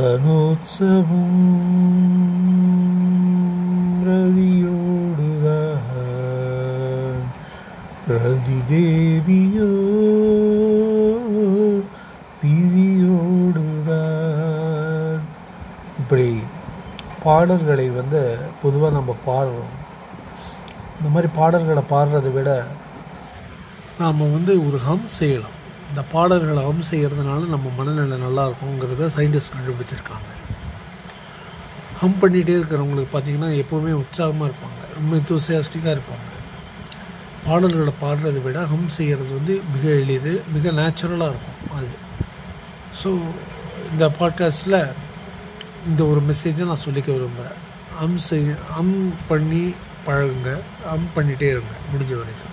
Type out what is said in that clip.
ரதனோத்சவம் ரதியோடுதான் ரதி தேவியோ பிரியோடுதான் இப்படி பாடல்களை வந்து பொதுவாக நம்ம பாடுறோம் இந்த மாதிரி பாடல்களை பாடுறதை விட நாம் வந்து ஒரு ஹம் செய்யலாம் இந்த பாடல்களை ஹம் செய்கிறதுனால நம்ம மனநிலை நல்லா இருக்குங்கிறத சயின்டிஸ்ட் கண்டுபிடிச்சிருக்காங்க. ஹம் பண்ணிகிட்டே இருக்கிறவங்களுக்கு பார்த்தீங்கன்னா எப்போவுமே உற்சாகமாக இருப்பாங்க. ரொம்ப தூசியாஸ்டிக்காக இருப்பாங்க. பாடல்களை பாடுறதை விட ஹம் செய்கிறது வந்து மிக எளிது மிக நேச்சுரலாக இருக்கும் அது. ஸோ இந்த பாட்காஸ்ட்டில் இந்த ஒரு மெசேஜை நான் சொல்லிக்க விரும்புகிறேன் ஹம் செய் ஹம் பண்ணி பழகுங்க. ஹம் பண்ணிகிட்டே இருங்க. முடிஞ்ச வரைக்கும்.